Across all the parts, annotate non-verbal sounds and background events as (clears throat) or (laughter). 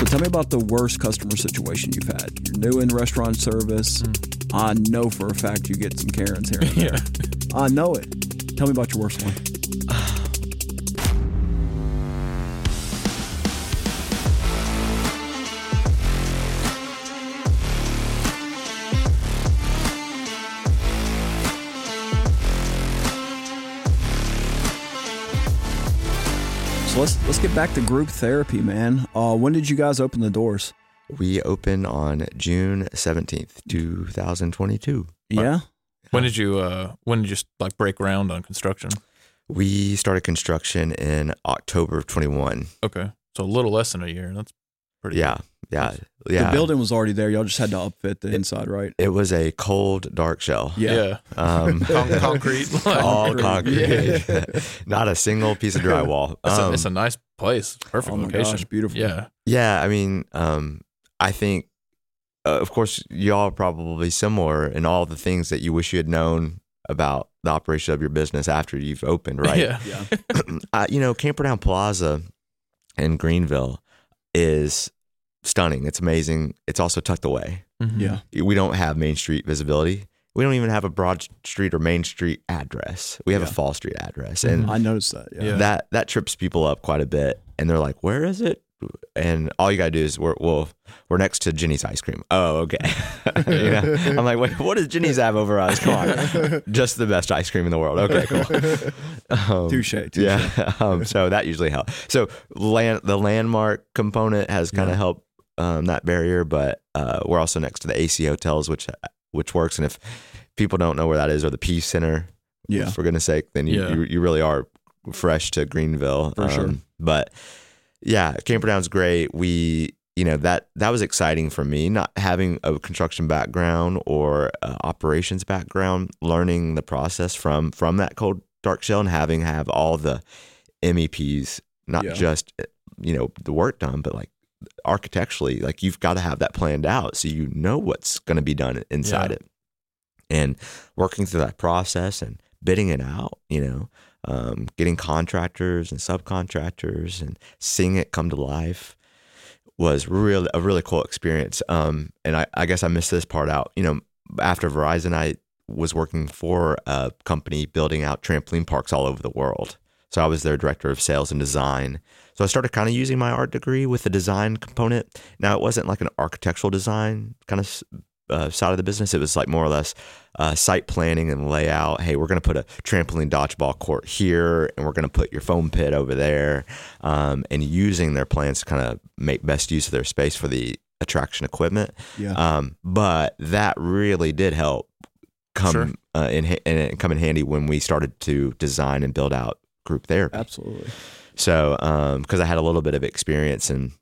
So tell me about the worst customer situation you've had. You're new in restaurant service. Hmm. I know for a fact you get some Karens here and (laughs) there. I know it. Tell me about your worst one. (sighs) (sighs) (sighs) let's let's get back to group therapy, man. Uh, when did you guys open the doors? We open on June 17th, 2022. Yeah. When did you uh when did you like break ground on construction? We started construction in October of 21. Okay. So a little less than a year. That's pretty Yeah. Yeah. Yeah. The building was already there. Y'all just had to upfit the inside, right? It was a cold, dark shell. Yeah. Um, (laughs) Con- concrete. (laughs) all Concrete. concrete. (laughs) Not a single piece of drywall. It's, a, Um, it's a nice place. Perfect Oh location. gosh, beautiful. Yeah. Yeah, I mean, um, I think, uh, of course, y'all are probably similar in all the things that you wish you had known about the operation of your business after you've opened, right? Yeah. Yeah. (clears throat) uh, you know, Camperdown Plaza in Greenville is stunning. It's amazing. It's also tucked away. Mhm. Yeah. We don't have Main Street visibility. We don't even have a Broad Street or Main Street address. We have Yeah. a Fall Street address, and I noticed that. Yeah. Yeah. that that trips people up quite a bit and they're like where is it and all you gotta do is we're well we're next to Ginny's ice cream oh okay (laughs) you know? I'm like wait what does Ginny's have over us come on (laughs) just the best ice cream in the world okay cool (laughs) um, Touche. touche. yeah um, so that usually helps so land the landmark component has kind of Yeah. helped um, that barrier but uh, we're also next to the AC hotels which which works and if people don't know where that is or the Peace Center Yeah. for goodness sake, then you, Yeah. you, you really are fresh to Greenville. For sure. But yeah, Camperdown's great. We, you know, that, that was exciting for me, not having a construction background or uh, operations background, learning the process from, from that cold dark shell and having have all the MEPs, not Yeah. just, you know, the work done, but like architecturally, like you've got to have that planned out so you know what's going to be done inside Yeah. it. And working through that process and bidding it out, you know, um, getting contractors and subcontractors and seeing it come to life was really a really cool experience. Um, and I, I guess I missed this part out. You know, after Verizon, I was working for a company building out trampoline parks all over the world. So I was their director of sales and design. So I started kind of using my art degree with the design component. Now it wasn't like an architectural design kind of uh, side of the business. It was like more or less uh, site planning and layout. Hey, we're going to put a trampoline dodgeball court here, and we're going to put your foam pit over there, um, and using their plans to kind of make best use of their space for the attraction equipment. Yeah. Um, but that really did help come Sure. uh, in come in handy when we started to design and build out group therapy. Absolutely. So, because I had a little bit of experience and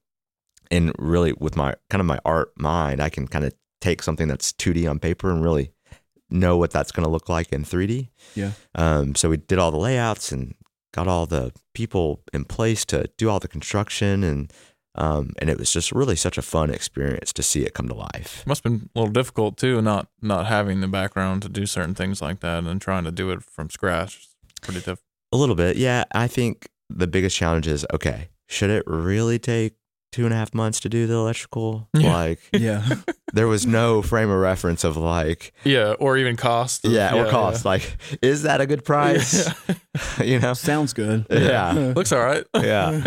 and really with my kind of my art mind, I can kind of take something that's 2D on paper and really know what that's going to look like in 3D. Yeah. Um, so we did all the layouts and got all the people in place to do all the construction and um, and it was just really such a fun experience to see it come to life. Must have been a little difficult too, not not having the background to do certain things like that and trying to do it from scratch. It's pretty tough. A little bit, yeah. I think the biggest challenge is okay. Should it really take two and a half months to do the electrical? Yeah. Like (laughs) Yeah. there was no frame of reference of like, Yeah, or even cost. yeah, or cost. Like, is that a good price? (laughs) you know? Sounds good. Yeah. (laughs) Looks all right. Yeah.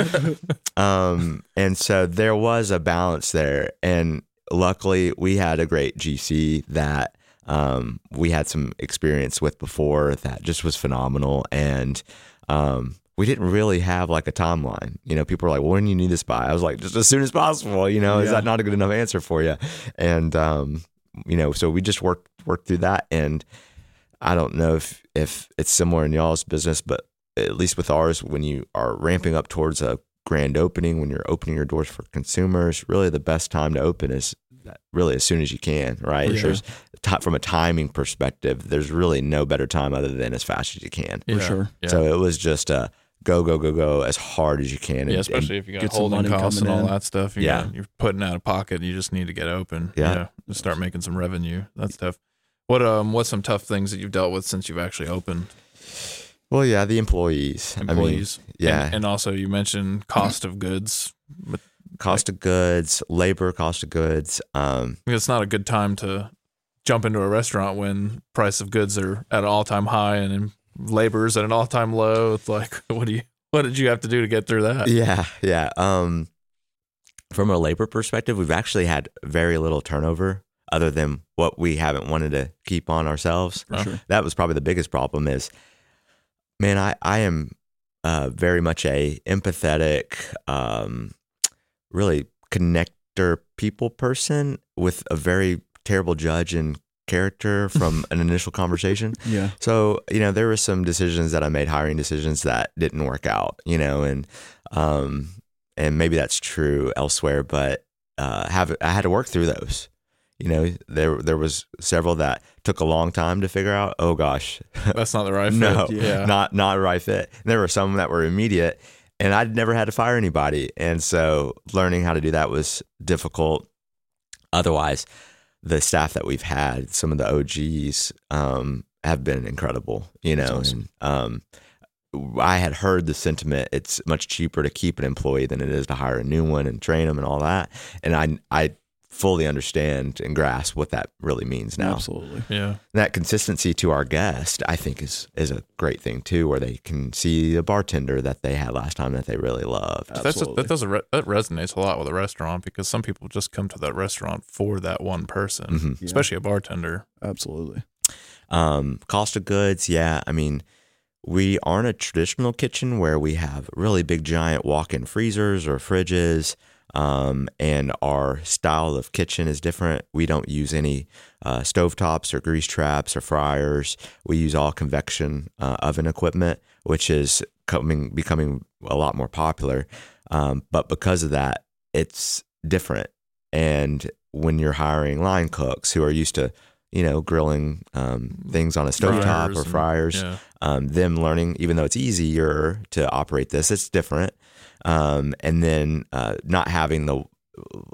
Um, and so there was a balance there. And luckily we had a great GC that um, we had some experience with before that just was phenomenal. And um, we didn't really have like a timeline. You know, people were like, well, when do you need this by? I was like, just as soon as possible. You know, is that not a good enough answer for you? And, um, you know, so we just worked, worked through that. And I don't know if, if it's similar in y'all's business, but at least with ours, when you are ramping up towards a grand opening, when you're opening your doors for consumers, really the best time to open is really as soon as you can, right? For sure. There's ti- from a timing perspective, there's really no better time other than as fast as you can. For sure. Yeah. So it was just a go, go, go, go as hard as you can. And- yeah, and- especially if you got get some holding costs and all in. that stuff. You Yeah. got, you're putting out of pocket. You just need to get open. Yeah. just start making some revenue. That's tough. What um, what's some tough things that you've dealt with since you've actually opened? well, yeah, the employees. Employees, I mean, yeah. and, and also you mentioned cost of goods. But cost of goods, labor, cost of goods. Um, It's not a good time to jump into a restaurant when price of goods are at an all time high and labor's at an all time low. It's like, (laughs) what do you, what did you have to do to get through that? yeah, yeah. Um, from a labor perspective, we've actually had very little turnover, other than what we haven't wanted to keep on ourselves. For sure. that was probably the biggest problem is man i i am uh, very much a empathetic um, really connector people person with a very terrible judge and character (laughs) from an initial conversation Yeah. so you know there were some decisions that i made hiring decisions that didn't work out you know and um and maybe that's true elsewhere but uh have i had to work through those you know there there was several that took a long time to figure out oh gosh That's not the right (laughs) fit. no Yeah. not not a right fit and there were some that were immediate and i'd never had to fire anybody and so learning how to do that was difficult otherwise the staff that we've had some of the og's um, have been incredible you know awesome. and um, I had heard the sentiment it's much cheaper to keep an employee than it is to hire a new one and train them and all that. And I I fully understand and grasp what that really means now. Absolutely. yeah. That consistency to our guest, I think, is is a great thing too, where they can see a bartender that they had last time that they really loved. That's a, that does a re- that resonates a lot with a restaurant because some people just come to that restaurant for that one person, Mhm. Yeah. especially a bartender. Absolutely. Um, cost of goods, yeah. I mean, we aren't a traditional kitchen where we have really big, giant walk-in freezers or fridges. Um, and our style of kitchen is different. We don't use any uh, stovetops or grease traps or fryers. We use all convection uh, oven equipment, which is coming becoming a lot more popular. Um, but because of that, it's different. And when you're hiring line cooks who are used to, you know, grilling um, things on a stovetop Fryers or and- fryers, Yeah. um, them learning, even though it's easier to operate this, it's different. Um, and then uh, not having the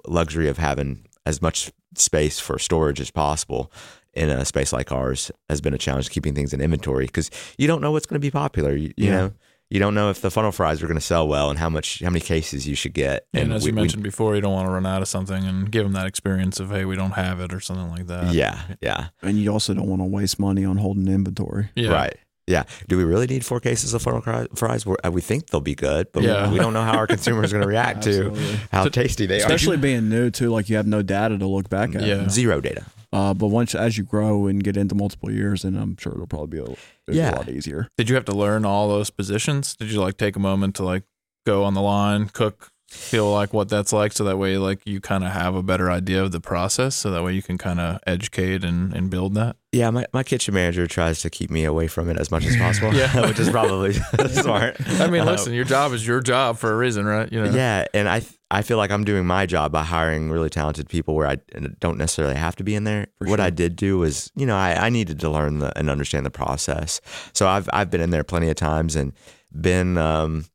luxury of having as much space for storage as possible in a space like ours has been a challenge keeping things in inventory because you don't know what's going to be popular. You, you Yeah. know, you don't know if the funnel fries are going to sell well and how much, how many cases you should get. And, as we- you we- mentioned before, you don't want to run out of something and give them that experience of hey, we don't have it or something like that. yeah, yeah, And you also don't want to waste money on holding inventory. yeah. right. Yeah. Do we really need four cases of funnel fries? We're, uh, we think they'll be good, but Yeah. we, we don't know how our consumers are going to react to how So- tasty they are. Especially being new too, like you have no data to look back at. Yeah. Zero data. Uh, but once as you grow and get into multiple years, then I'm sure it'll probably be a, it's Yeah. a lot easier. Did you have to learn all those positions? Did you like take a moment to like go on the line, cook, feel like what that's like, so that way like you kind of have a better idea of the process, so that way you can kind of educate and and build that. Yeah, my, my kitchen manager tries to keep me away from it as much as possible. (laughs) Yeah. (laughs) which is probably (laughs) smart. I mean, Uh, listen, your job is your job for a reason, right? You know. Yeah, and I I feel like I'm doing my job by hiring really talented people where I don't necessarily have to be in there. For what sure. I did do was, you know, I, I needed to learn the, and understand the process. So I've I've been in there plenty of times and been um,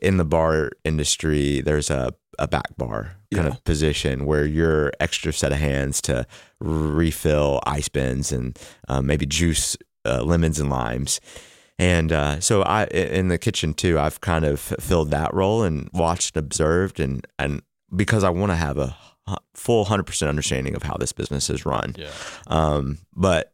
in the bar industry. There's a a back bar kind Yeah. of position where you're extra set of hands to refill ice bins and uh, maybe juice uh, lemons and limes. And uh, so I in the kitchen too, I've kind of filled that role and watched, observed, and and because I want to have a full hundred percent understanding of how this business is run. Yeah. Um, but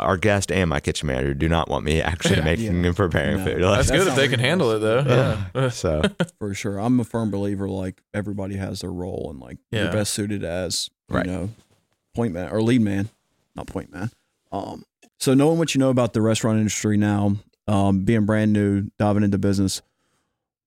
our guest and my kitchen manager do not want me actually (laughs) Yeah. making Yeah. and preparing No. food. (laughs) That's That's good if they can handle it though. Yeah. Yeah. so (laughs) For sure. I'm a firm believer like everybody has their role and like Yeah. you're best suited as you Right. know, point man or lead man. Not point man. Um so knowing what you know about the restaurant industry now, um, being brand new, diving into business,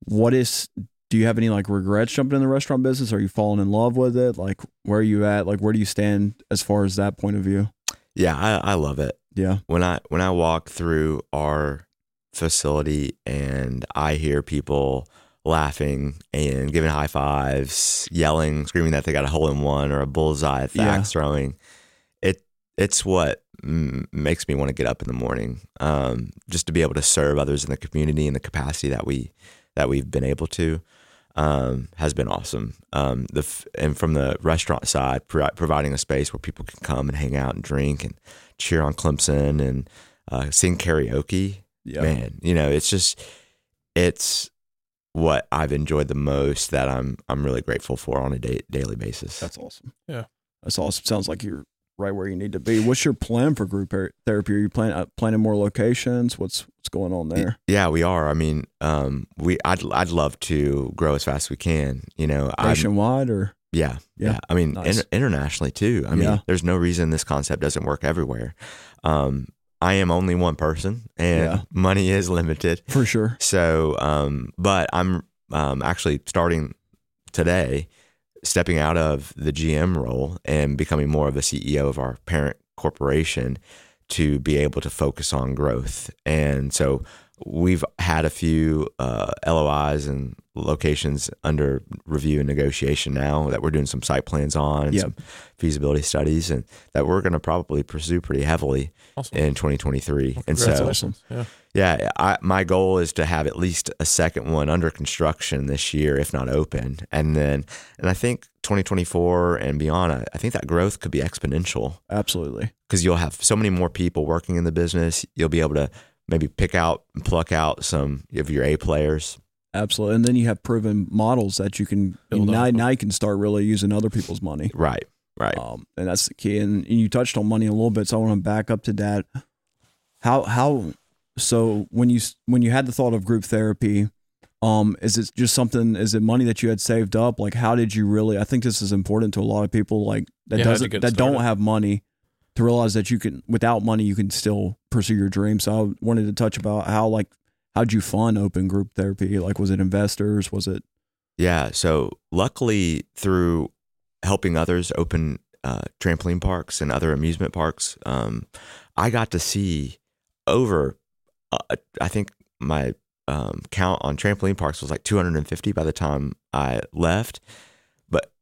what is do you have any like regrets jumping in the restaurant business? Are you falling in love with it? Like where are you at? Like where do you stand as far as that point of view? Yeah, I, I love it. Yeah. when I when I walk through our facility and I hear people laughing and giving high fives, yelling, screaming that they got a hole in one or a bullseye at Yeah. axe throwing, it it's what m- makes me want to get up in the morning, um, just to be able to serve others in the community in the capacity that we that we've been able to. Um, has been awesome. Um, the f- and from the restaurant side, pro- providing a space where people can come and hang out and drink and cheer on Clemson and uh, sing karaoke. Yeah. Man, you know, it's just it's what I've enjoyed the most that I'm I'm really grateful for on a da- daily basis. That's awesome. Yeah. That's awesome. Sounds like you're right where you need to be. What's your plan for group therapy? Are you plan, uh, planning more locations? What's what's going on there? Yeah, we are. I mean, um, we I'd I'd love to grow as fast as we can. You know, I'm- Nationwide or Yeah, Yeah. yeah. I mean, Nice. inter- internationally too. I mean, Yeah. there's no reason this concept doesn't work everywhere. Um, I am only one person, and Yeah. (laughs) money is limited. for sure? So, um, but I'm um, actually starting today, stepping out of the GM role and becoming more of a CEO of our parent corporation to be able to focus on growth. And so we've had a few uh, LOIs and locations under review and negotiation now that we're doing some site plans on and Yep. some feasibility studies and that we're going to probably pursue pretty heavily Awesome. in 2023. and so. Yeah. yeah, I, my goal is to have at least a second one under construction this year, if not open. And then, and I think 2024 and beyond, I, I think that growth could be exponential Absolutely. because you'll have so many more people working in the business. You'll be able to maybe pick out and pluck out some of your A players. Absolutely. And then you have proven models that you can Build now, now you can start really using other people's money. Right, right. Um, and that's the key. And, and you touched on money a little bit, so I want to back up to that. How how so when you when you had the thought of group therapy, um, is it just something? Is it money that you had saved up? Like, how did you really? I think this is important to a lot of people, like that Yeah, doesn't get that don't have money, to realize that you can without money you can still pursue your dreams. So I wanted to touch about how like how'd you fund open group therapy? Like, was it investors? Was it Yeah. So luckily, through helping others open uh, trampoline parks and other amusement parks, um, I got to see over. Uh, I think my um, count on trampoline parks was like 250 by the time I left.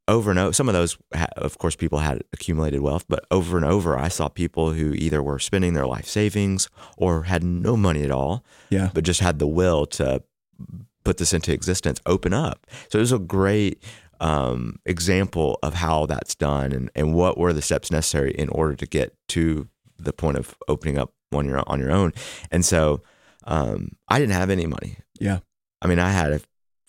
Over and over, some of those, of course, people had accumulated wealth. But over and over, I saw people who either were spending their life savings or had no money at all yeah but just had the will to put this into existence, open up. So it was a great um, example of how that's done and, and what were the steps necessary in order to get to the point of opening up on your on your own. And so um, I didn't have any money. yeah I mean, I had a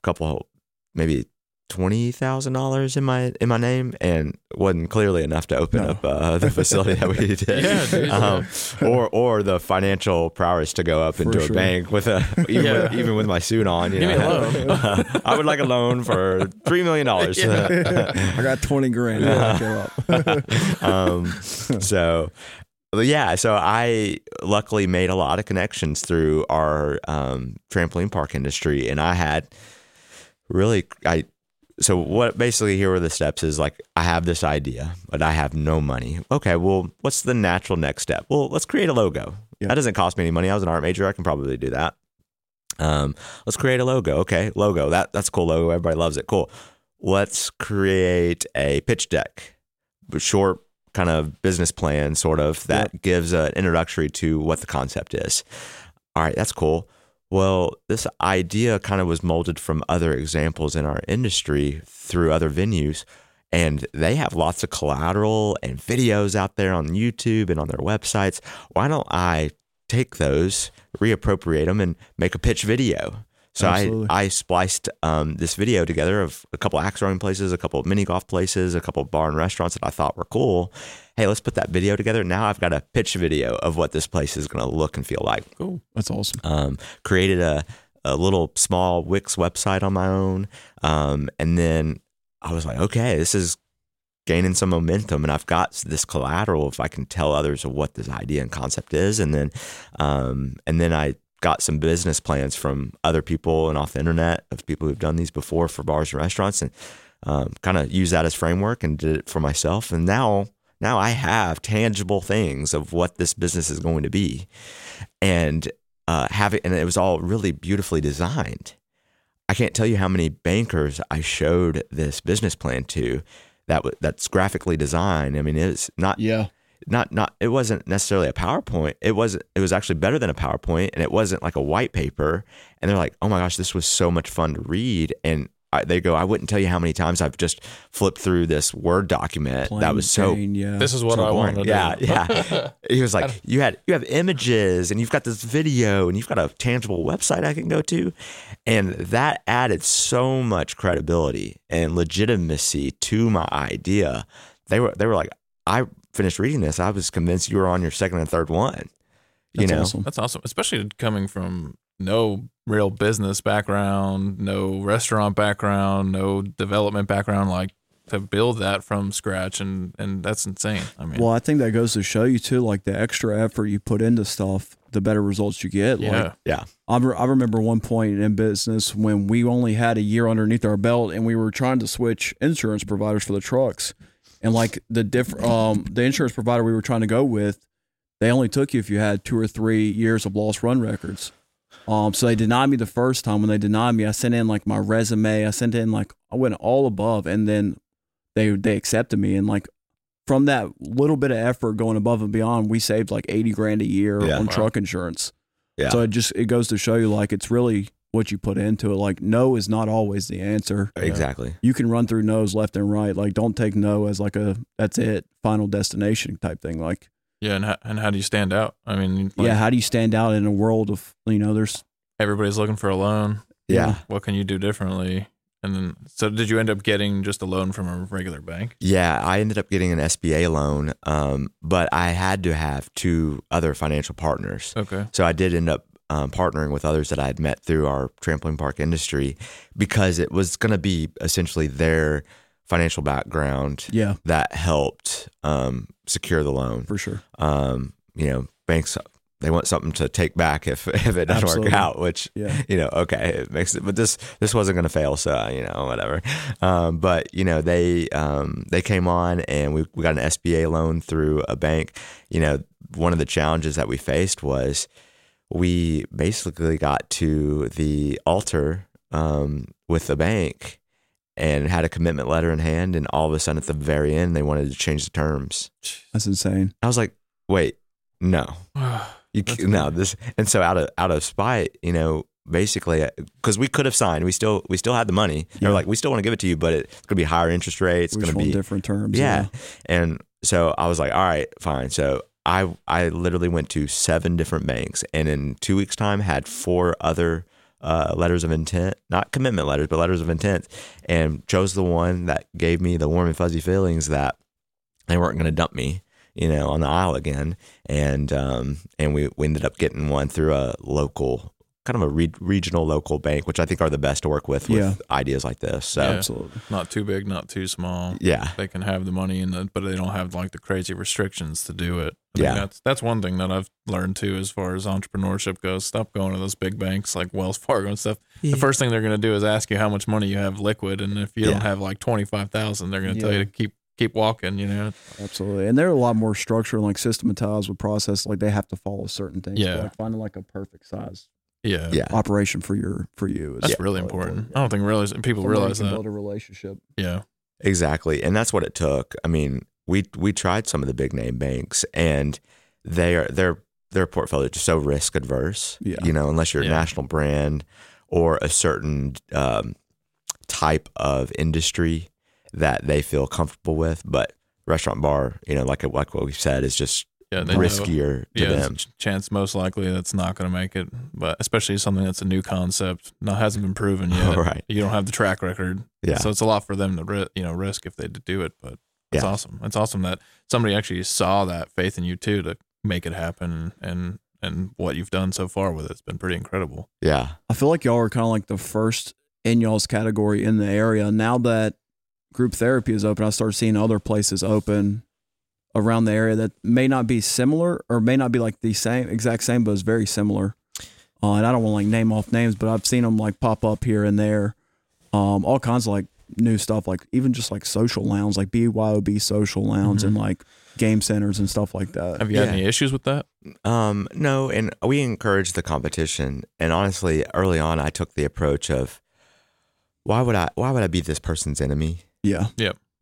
couple, maybe twenty thousand dollars in my in my name, and wasn't clearly enough to open No. up uh, the facility that we (laughs) did. Yeah, um, or or the financial prowess to go up For into sure. a bank with a (laughs) even, Yeah. with, even with my suit on. You Give me a loan. (laughs) I would like a loan for three million dollars. I got twenty grand. Yeah, I give up. um, so yeah, so I luckily made a lot of connections through our um, trampoline park industry, and I had really I. So what basically here are the steps is like I have this idea, but I have no money. Okay, well, what's the natural next step? Well, let's create a logo. Yeah. That doesn't cost me any money. I was an art major. I can probably do that. Um, let's create a logo. Okay, logo. That that's a cool logo. Everybody loves it. Cool. Let's create a pitch deck, a short kind of business plan, sort of that gives an introductory to what the concept is. All right, that's cool. Well, this idea kind of was molded from other examples in our industry through other venues. And they have lots of collateral and videos out there on YouTube and on their websites. Why don't I take those, reappropriate them, and make a pitch video? So I, Absolutely. I spliced um, this video together of a couple axe throwing places, a couple of mini golf places, a couple of bar and restaurants that I thought were cool. Hey, let's put that video together. Now I've got a pitch video of what this place is going to look and feel like Cool. That's awesome. um, created a, a little small Wix website on my own. Um, and then I was like, okay, this is gaining some momentum and I've got this collateral if I can tell others of what this idea and concept is. And then, um, and then I got some business plans from other people and off the internet of people who've done these before for bars and restaurants and um, kind of use that as framework and did it for myself. And now, now I have tangible things of what this business is going to be and uh, have it, and it was all really beautifully designed. I can't tell you how many bankers I showed this business plan to. That w- that's graphically designed. I mean, it's not Yeah. Not not. It wasn't necessarily a PowerPoint. It wasn't. It was actually better than a PowerPoint, and it wasn't like a white paper. And they're like, "Oh my gosh, this was so much fun to read." And I, they go, I wouldn't tell you how many times I've just flipped through this Word document that was so Plain Jane, yeah. This is what so I boring. want to yeah, do. yeah. (laughs) He was like, you had you have images and you've got this video and you've got a tangible website I can go to, and that added so much credibility and legitimacy to my idea. They were they were like, I finished reading this. I was convinced you were on your second and third one. You That's know, awesome. That's awesome, especially coming from no real business background, no restaurant background, no development background. Like to build that from scratch, and and that's insane. I mean, Well, I think that goes to show you too, like the extra effort you put into stuff, the better results you get. yeah, Like yeah, I, re- I remember one point in business when we only had a year underneath our belt and we were trying to switch insurance providers for the trucks. And like the diff- um the insurance provider we were trying to go with, they only took you if you had two or three years of loss run records. Um, so they denied me the first time. When they denied me, I sent in like my resume. I sent in like I went all above, and then they they accepted me. And like from that little bit of effort going above and beyond, we saved like eighty grand a year Yeah. on Wow. truck insurance. Yeah. So it just it goes to show you like it's really what you put into it. Like no is not always the answer. exactly. You can run through no's left and right. Like don't take no as like a that's it final destination type thing. Like yeah. And how, and how do you stand out? I mean, like, yeah, how do you stand out in a world of you know there's everybody's looking for a loan. Yeah. What can you do differently? And then, so did you end up getting just a loan from a regular bank? Yeah, I ended up getting an SBA loan, um, but I had to have two other financial partners. Okay. So I did end up um, partnering with others that I had met through our trampoline park industry because it was going to be essentially their financial background yeah that helped um, secure the loan. for sure. Um, you know, banks they want something to take back if (laughs) if it doesn't Absolutely. work out, which Yeah. you know, okay, it makes it, but this this wasn't going to fail, so you know, whatever. Um, but you know, they um, they came on, and we we got an SBA loan through a bank. You know, one of the challenges that we faced was we basically got to the altar um, with the bank and had a commitment letter in hand, and all of a sudden, at the very end, they wanted to change the terms. That's insane. I was like, wait, no, (sighs) you no this and so out of out of spite you know basically because we could have signed we still we still had the money they're like we still want to give it to you but it's going to be higher interest rates it's We're going just to be different terms. yeah and so i was like all right fine so i i literally went to seven different banks and in two weeks time had four other uh, letters of intent not commitment letters but letters of intent and chose the one that gave me the warm and fuzzy feelings that they weren't going to dump me you know, on the aisle again, and um, and we, we ended up getting one through a local, kind of a re- regional local bank, which I think are the best to work with with Yeah. ideas like this. So Yeah. Absolutely. Not too big, not too small. yeah, They can have the money, and the, but they don't have like the crazy restrictions to do it. I Yeah. that's that's one thing that I've learned too, as far as entrepreneurship goes. Stop going to those big banks like Wells Fargo and stuff. The first thing they're going to do is ask you how much money you have liquid, and if you Yeah. don't have like twenty five thousand, they're going to tell you to keep keep walking. You know, Absolutely. And they're a lot more structured like systematized with process. Like they have to follow certain things. Yeah. Like finding like a perfect size yeah, yeah, operation for your for you is That's really important. I don't think realize people Somebody realize can that. build a relationship. Yeah, exactly, and that's what it took. I mean, we we tried some of the big name banks, and they are their their portfolio is just so risk adverse. Yeah. you know, unless you're a national brand or a certain um, type of industry that they feel comfortable with, but restaurant bar, you know, like like what we said, is just yeah, they know- riskier to yeah, them. there's a ch- chance most likely that's not going to make it, but especially something that's a new concept, not hasn't been proven yet. (laughs) Right. You don't have the track record, Yeah. So it's a lot for them to ri- you know risk if they do it. But it's Yeah. awesome. It's awesome that somebody actually saw that faith in you too to make it happen, and and what you've done so far with it's been pretty incredible. yeah. I feel like y'all are kind of like the first in y'all's category in the area. Now that group therapy is open, I start seeing other places open around the area that may not be similar or may not be like the same exact same, but is very similar. Uh, and I don't want to like name off names, but I've seen them like pop up here and there. Um, all kinds of like new stuff, like even just like social lounge, like BYOB social lounge and like game centers and stuff like that. Have you had Yeah. any issues with that? Um, no, and we encourage the competition. And honestly, early on, I took the approach of why would I why would I be this person's enemy? Yeah.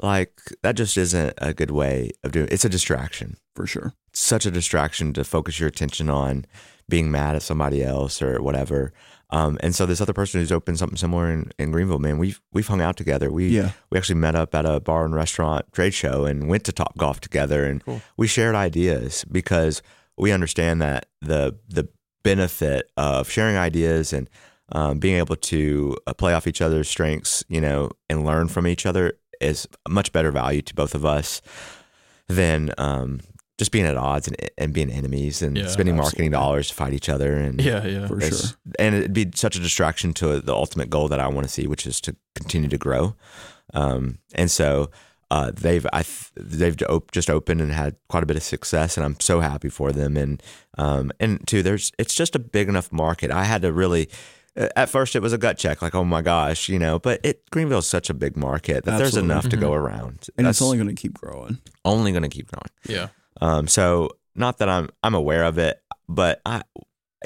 Like that just isn't a good way of doing. It's a distraction. for sure. such a distraction to focus your attention on being mad at somebody else or whatever. Um, and so this other person who's opened something similar in, in Greenville, man, we've we've hung out together. We Yeah. we actually met up at a bar and restaurant trade show and went to Top Golf together, and Cool. we shared ideas because we understand that the the benefit of sharing ideas and um, being able to uh, play off each other's strengths, you know, and learn from each other is a much better value to both of us than um, just being at odds and, and being enemies and Yeah, spending marketing absolutely. dollars to fight each other. And Yeah, yeah. For sure. and it'd be such a distraction to the ultimate goal that I want to see, which is to continue to grow. Um, and so uh, they've I th- they've op- just opened and had quite a bit of success, and I'm so happy for them. And um, and two, there's it's just a big enough market. I had to really. Uh, At first, it was a gut check, like, "Oh my gosh," you know. But it Greenville's such a big market that there's enough to Mhm. go around, And That's it's only going to keep growing. only going to keep growing. Yeah. Um, so not that I'm I'm aware of it, but I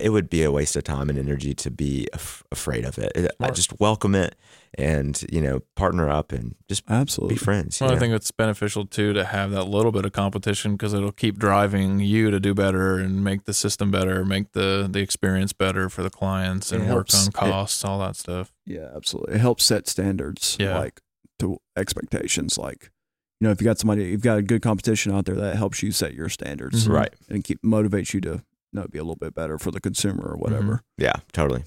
it would be a waste of time and energy to be af- afraid of it. I just welcome it and you know partner up and just Absolutely. be friends. Well, I know? think it's beneficial too to have that little bit of competition because it'll keep driving you to do better and make the system better, make the the experience better for the clients, and It work helps. on costs, all that stuff. Yeah, absolutely. It helps set standards, Yeah. like to expectations. Like, you know, if you got somebody, you've got a good competition out there, that helps you set your standards, Mhm. right. and keep motivates you to you know be a little bit better for the consumer or whatever. Mm-hmm. Yeah, totally.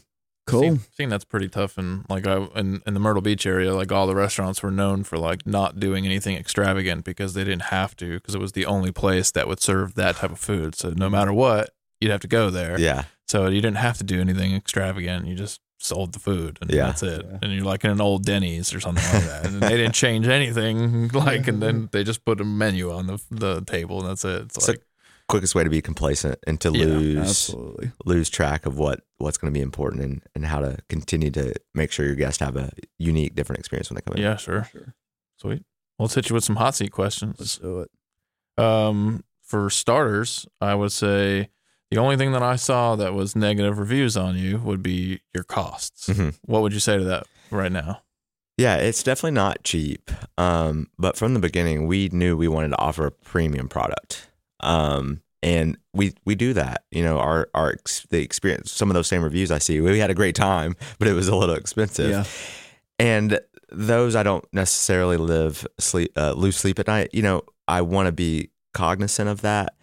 Cool. Seen, seen that's pretty tough, and like I in, in the Myrtle Beach area, like all the restaurants were known for like not doing anything extravagant because they didn't have to because it was the only place that would serve that type of food. So no matter what, you'd have to go there. Yeah, So you didn't have to do anything extravagant. You just sold the food and Yeah. that's it. Yeah. And you're like in an old Denny's or something like that. And they didn't change anything. (laughs) Like, and then (laughs) they just put a menu on the the table and that's it. It's So- like, quickest way to be complacent and to Yeah, lose Absolutely. lose track of what what's going to be important and, and how to continue to make sure your guests have a unique, different experience when they come in. yeah, sure. Sure. Sweet. Well, let's hit you with some hot seat questions. Let's do it. Um, for starters, I would say the only thing that I saw that was negative reviews on you would be your costs. Mhm. What would you say to that right now? Yeah, it's definitely not cheap. Um, but from the beginning, we knew we wanted to offer a premium product. Um, and we we do that. You know, our our ex- the experience. Some of those same reviews I see, we had a great time, (laughs) but it was a little expensive. Yeah. And those I don't necessarily live sleep uh, lose sleep at night. You know, I want to be cognizant of that.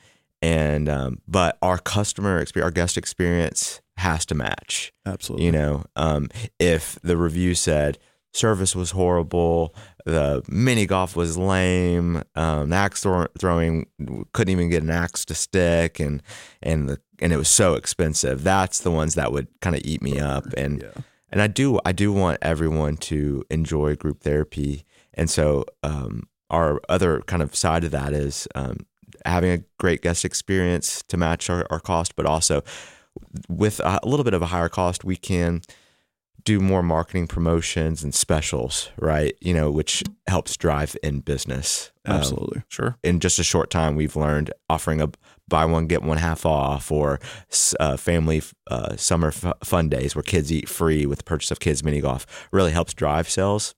And um, but our customer experience, our guest experience has to match. Absolutely. You know, um, if the review said service was horrible, the mini golf was lame, um, the axe throw- throwing couldn't even get an axe to stick, and and the and it was so expensive. That's the ones that would kind of eat me up. And yeah. and I do I do want everyone to enjoy group therapy, and so um, our other kind of side of that is um, having a great guest experience to match our, our cost, but also with a little bit of a higher cost, we can do more marketing promotions and specials, right? You know, which helps drive in business. Um, Absolutely. Sure. in just a short time, we've learned offering a buy one get one half off or uh, family uh, summer f- fun days where kids eat free with the purchase of kids mini golf really helps drive sales.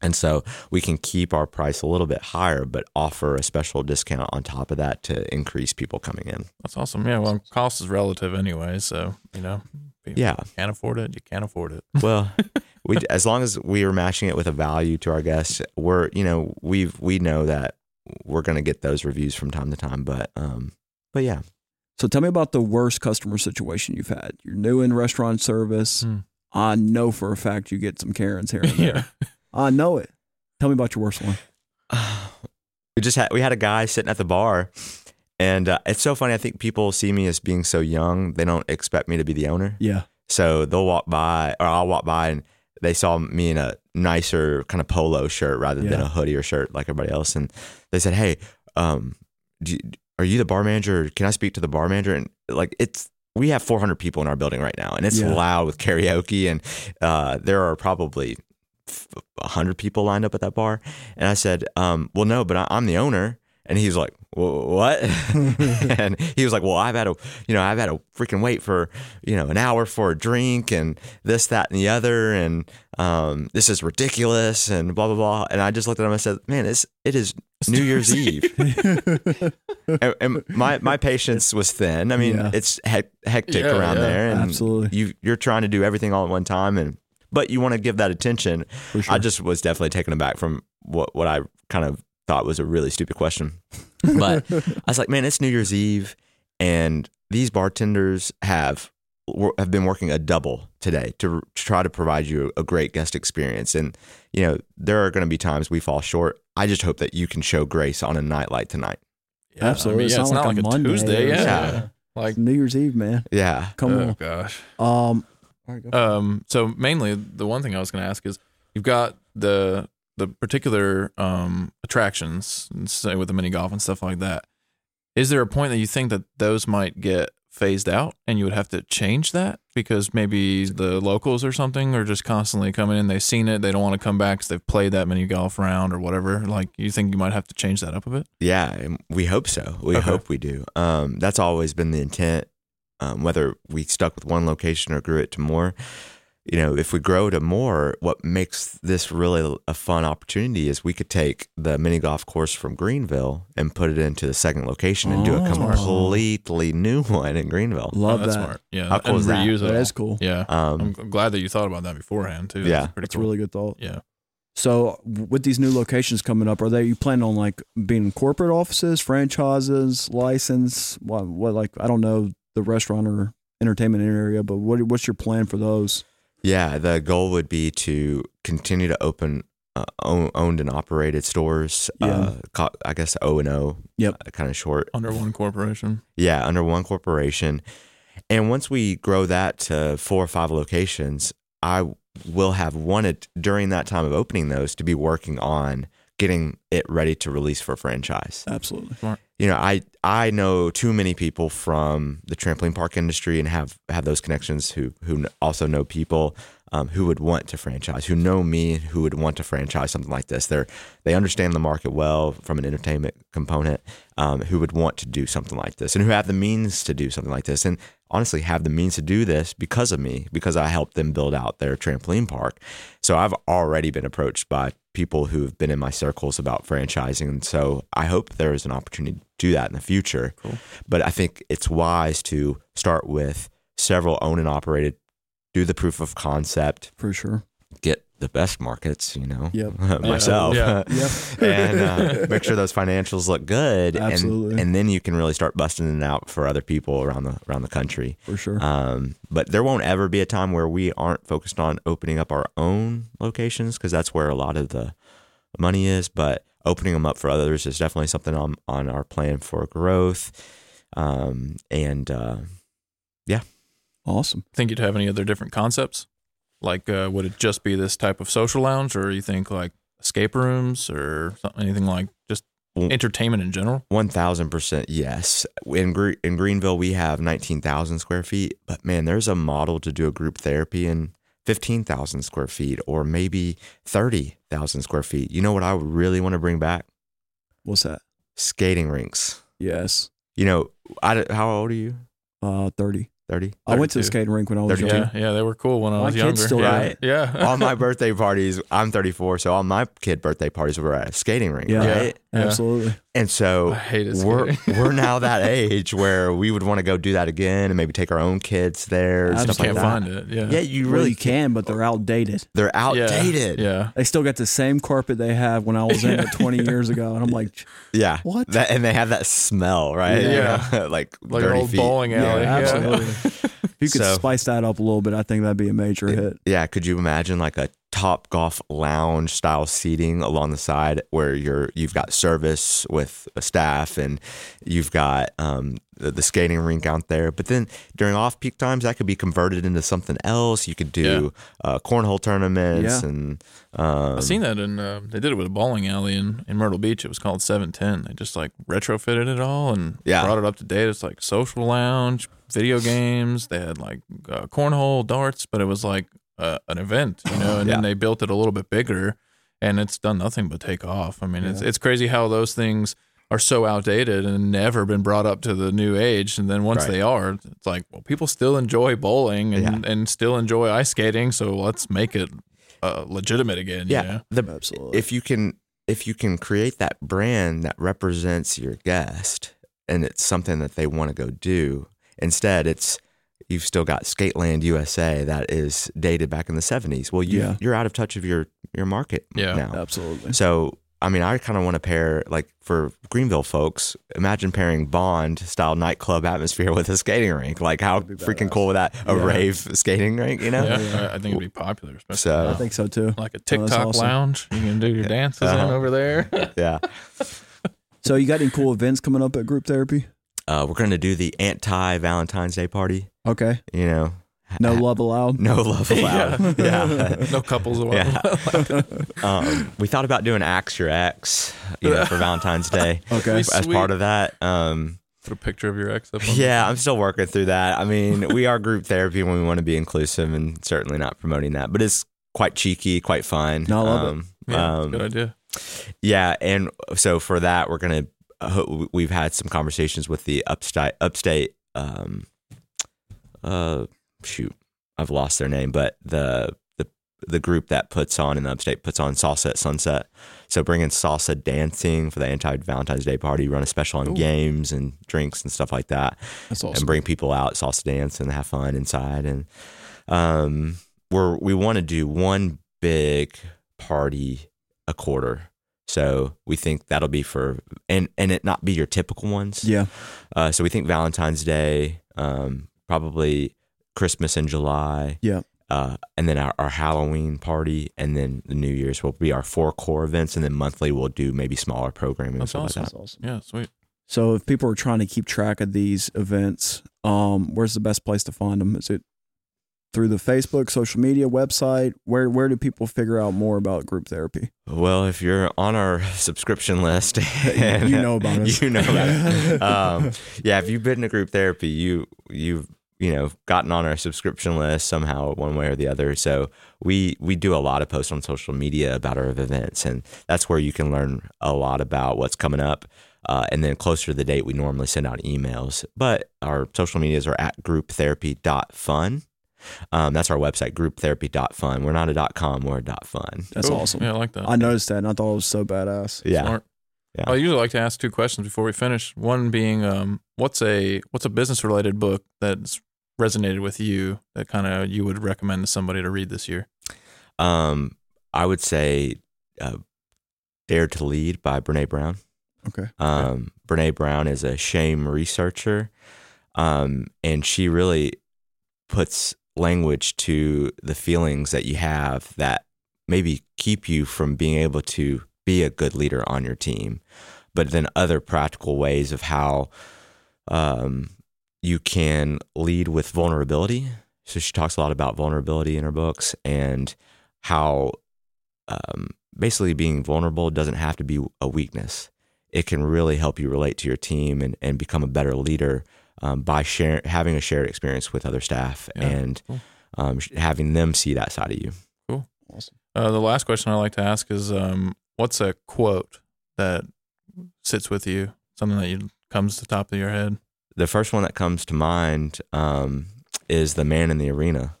And so we can keep our price a little bit higher, but offer a special discount on top of that to increase people coming in. That's awesome. Yeah. Well, cost is relative anyway. So, you know, if you Yeah. can't afford it, you can't afford it. (laughs) Well, (laughs) we as long as we are matching it with a value to our guests, we're you know we've we know that we're going to get those reviews from time to time. But um, but yeah, So tell me about the worst customer situation you've had. You're new in restaurant service. Hmm. I know for a fact you get some Karens here and (laughs) there. yeah. I know it. Tell me about your worst one. (sighs) we just had we had a guy sitting at the bar, and uh, it's so funny. I think people see me as being so young; they don't expect me to be the owner. Yeah. So they'll walk by, or I'll walk by, and they saw me in a nicer kind of polo shirt rather than a hoodie or shirt like everybody else, and they said, "Hey, um, you, are you the bar manager? Can I speak to the bar manager?" And like it's. We have 400 people in our building right now, and it's Yeah. loud with karaoke, and uh, there are probably 100 people lined up at that bar. And I said, um, "Well, no, but I, I'm the owner." And he was like, "What?" (laughs) and he was like, "Well, I've had a, you know, I've had a freaking wait for, you know, an hour for a drink and this, that, and the other, and um, this is ridiculous, and blah blah blah." And I just looked at him and I said, "Man, it's it is New Year's Eve." (laughs) (laughs) and, and my my patience was thin. I mean, Yeah. it's hec- hectic Yeah, around yeah, there, and absolutely. You you're trying to do everything all at one time, and but you want to give that attention. For sure. I just was definitely taken aback from what what I kind of thought was a really stupid question. (laughs) But I was like, man, it's New Year's Eve, and these bartenders have have been working a double today to, to try to provide you a great guest experience. And you know, there are going to be times we fall short. I just hope that you can show grace on a night like tonight. Yeah, Absolutely. I mean, It's yeah, not it's not like like, a a, Monday Tuesday. or Yeah. Like, New Year's Eve, man. Yeah, Come oh on. gosh. Um, all right, go. Um, so mainly the one thing I was going to ask is you've got the the particular um attractions, say with the mini golf and stuff like that. Is there a point that you think that those might get phased out and you would have to change that because maybe the locals or something are just constantly coming in, they've seen it, they don't want to come back because they've played that mini golf round or whatever. Like, you think you might have to change that up a bit? Yeah, we hope so. We Okay. hope we do. Um, that's always been the intent. Um, whether we stuck with one location or grew it to more, you know, if we grow to more, what makes this really a fun opportunity is we could take the mini golf course from Greenville and put it into the second location and do a Oh. completely new (laughs) one in Greenville. Love oh, that's that. smart. Yeah. How cool and is that? reuse it That all. is cool. Yeah. Um, I'm glad that you thought about that beforehand too. Yeah. That's pretty That's a cool. really good thought. Yeah. So, with these new locations coming up, are they you planning on like being corporate offices, franchises, license? What, what like I don't know the restaurant or entertainment area, but what what's your plan for those? Yeah, the goal would be to continue to open uh, own, owned and operated stores. Yeah. Uh, I guess O and O. Yep. Kind of short. Under one corporation. Yeah, under one corporation. And once we grow that to four or five locations, I will have wanted during that time of opening those to be working on getting it ready to release for franchise. Absolutely. You know, I I know too many people from the trampoline park industry and have have those connections who who also know people um, who would want to franchise, who know me, who would want to franchise something like this. They're they understand the market well from an entertainment component, um, who would want to do something like this, and who have the means to do something like this, and honestly have the means to do this because of me, because I helped them build out their trampoline park. So I've already been approached by people who have been in my circles about franchising, and so I hope there is an opportunity to do that in the future. Cool. But I think it's wise to start with several owned and operated, do the proof of concept, For sure. get the best markets, you know, Yep. (laughs) myself, Yeah. (laughs) Yep. and uh, (laughs) make sure those financials look good, Absolutely. and and then you can really start busting it out for other people around the around the country. For sure. Um, but there won't ever be a time where we aren't focused on opening up our own locations because that's where a lot of the money is. But opening them up for others is definitely something on on our plan for growth. Um, and uh, yeah, awesome. Think you'd have any other different concepts? Like, uh, would it just be this type of social lounge, or you think like escape rooms, or something, anything like just entertainment in general? One thousand percent, yes. In Gre- in Greenville, we have nineteen thousand square feet, but man, there's a model to do a group therapy in fifteen thousand square feet, or maybe thirty thousand square feet. You know what I would really want to bring back? What's that? Skating rinks. Yes. You know, I, how old are you? Uh, thirty. Thirty. I went to the skating rink when I was 32. young. Yeah, yeah, they were cool when I My was kids younger. still yeah, right. yeah. all my (laughs) birthday parties, I'm 34, so all my kid birthday parties were at a skating rink, Yeah. right? Yeah. Absolutely. And I so we're (laughs) we're now that (laughs) age where we would want to go do that again and maybe take our own kids there. And I stuff just like can't that. find it. Yeah, Yeah, you Well, really you can, but they're outdated. They're outdated. Yeah, They still got the same carpet they had when I was in it (laughs) 20 years ago. And I'm like, Yeah. What? That, and they have that smell, right? Yeah. like like an dirty old feet. bowling alley. yeah, Yeah, absolutely. if you could So- spice that up a little bit, I think that'd be a major hit. Yeah, could you imagine like a top golf lounge style seating along the side where you're you've got service with a staff and you've got um, the, the skating rink out there. But then during off peak times, that could be converted into something else. You could do uh, cornhole tournaments Yeah. and um, I've seen that in. Uh, they did it with a bowling alley in, in Myrtle Beach. It was called Seven Ten. They just like retrofitted it all and Yeah. brought it up to date. It's like social lounge, video games. They had like uh, cornhole, darts, but it was like uh, an event, you know. And Yeah. then they built it a little bit bigger, and it's done nothing but take off. I mean, it's Yeah. it's crazy how those things are so outdated and never been brought up to the new age. And then once Right. they are, it's like, well, people still enjoy bowling and, and still enjoy ice skating. So let's make it uh, legitimate again. you Yeah, know? the Absolutely. if you can if you can create that brand that represents your guest and it's something that they want to go do instead it's you've still got skateland usa that is dated back in the 70s well you Yeah. you're out of touch of your your market Yeah. now Absolutely. so i mean i kind of want to pair like for greenville folks imagine pairing bond style nightclub atmosphere (laughs) with a skating rink like how freaking cool would that a Yeah. rave skating rink you know Yeah, I I think it'd be popular. Especially So- now. I think so too. like a Oh, TikTok awesome. lounge. You can do your dances in Uh-huh. over there. yeah (laughs) (laughs) So you got any cool events coming up at group therapy? Uh, we're going to do the anti valentine's day party Okay. you know No love allowed. (laughs) no love allowed (laughs) yeah, no couples allowed. Yeah. um, we thought about doing axe your ex you know, for valentine's day (laughs) Okay. As Sweet. part of that um, Put a picture of your ex up on yeah i'm still working through that i mean we are group therapy when we want to be inclusive and certainly not promoting that but it's quite cheeky quite fun No, I love it. um, Yeah, um, good idea. Yeah, and so for that, we're gonna. We've had some conversations with the upstate, upstate. Um, uh, shoot, I've lost their name, but the the the group that puts on in the upstate puts on salsa at sunset. So bringing salsa dancing for the anti Valentine's Day party, run a special on Ooh. games and drinks and stuff like that That's and bring people out salsa dance and have fun inside and um we're we want to do one big party a quarter so we think that'll be for and and it not be your typical ones Yeah. uh, so we think valentine's day um probably christmas in july Yeah. uh, and then our, our Halloween party, and then the New Year's will be our four core events, and then monthly we'll do maybe smaller programming That's and stuff That's awesome. Yeah, sweet. So if people are trying to keep track of these events, um, where's the best place to find them? Is it through the Facebook, social media, website? Where where do people figure out more about group therapy? Well, if you're on our (laughs) subscription list, (laughs) and You know about us. (laughs) You know about it. Um, yeah, if you've been to group therapy, you you've you know gotten on our subscription list somehow one way or the other so we we do a lot of posts on social media about our events and that's where you can learn a lot about what's coming up uh, and then closer to the date we normally send out emails but our social medias are at grouptherapy.fun um, that's our website grouptherapy.fun we're not a dot com we're a dot fun That's Cool. awesome. Yeah, I like that. I noticed that and I thought it was so badass. yeah Smart. Yeah. I usually like to ask two questions before we finish. One being, um, what's a what's a business related book that's resonated with you that kind of you would recommend to somebody to read this year? um, i would say uh, dare to lead by brene brown Okay. Um, Brene Brown is a shame researcher, um, and she really puts language to the feelings that you have that maybe keep you from being able to be a good leader on your team, but then other practical ways of how um, you can lead with vulnerability. So she talks a lot about vulnerability in her books and how um, basically being vulnerable doesn't have to be a weakness it can really help you relate to your team and, and become a better leader um, by sharing, having a shared experience with other staff Yeah, and cool. um, sh- having them see that side of you. Cool. Awesome. Uh, the last question I like to ask is, um, what's a quote that sits with you? Something that you comes to the top of your head. The first one that comes to mind um, is the man in the arena.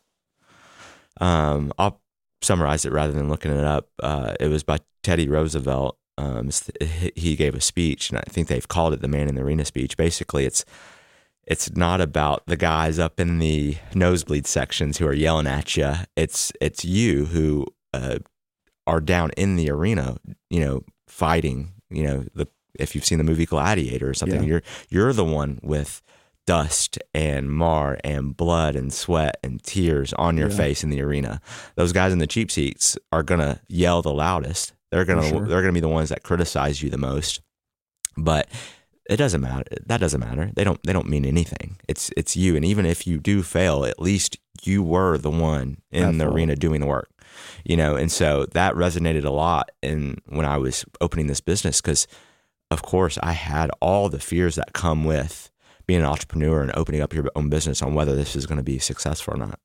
Um, I'll summarize it rather than looking it up. Uh, it was by Teddy Roosevelt. Um, he- he gave a speech, and I think they've called it the "Man in the Arena" speech. Basically, it's it's not about the guys up in the nosebleed sections who are yelling at you. It's it's you who uh, are down in the arena, you know, fighting. You know, the if you've seen the movie Gladiator or something, Yeah. you're you're the one with dust and mar and blood and sweat and tears on your Yeah. face in the arena. Those guys in the cheap seats are gonna yell the loudest. They're gonna sure. they're gonna be the ones that criticize you the most. But it doesn't matter. That doesn't matter. They don't they don't mean anything. It's it's you. And even if you do fail, at least you were the one in the arena doing the work. You know, and so that resonated a lot in when I was opening this business because of course I had all the fears that come with being an entrepreneur and opening up your own business on whether this is going to be successful or not.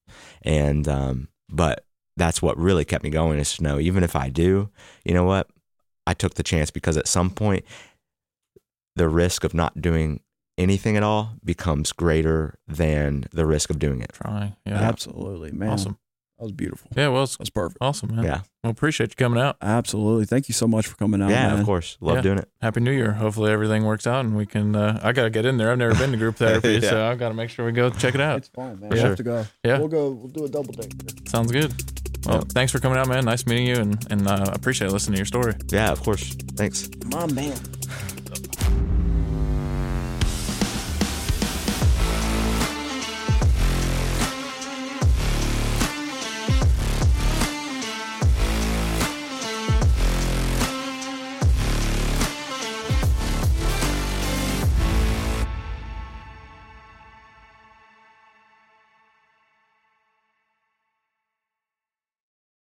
And um, but that's what really kept me going is to know even if I do, you know what, I took the chance because at some point the risk of not doing anything at all becomes greater than the risk of doing it. Trying. Yeah. Absolutely, man. Awesome. That was beautiful. Yeah. Well, it's That's perfect. awesome, man. Yeah. Well, appreciate you coming out. Absolutely. Thank you so much for coming out. yeah, man. of course. Love Yeah. doing it. Happy New Year. Hopefully everything works out and we can. Uh, I gotta get in there. I've never been to group (laughs) therapy, Yeah. so I've got to make sure we go check it out. It's fine, man. For We sure. have to go. Yeah. We'll go. We'll do a double date. Sounds good. Well, Yeah. thanks for coming out, man. Nice meeting you, and and uh, I appreciate listening to your story. Yeah, of course. Thanks. Come on, man.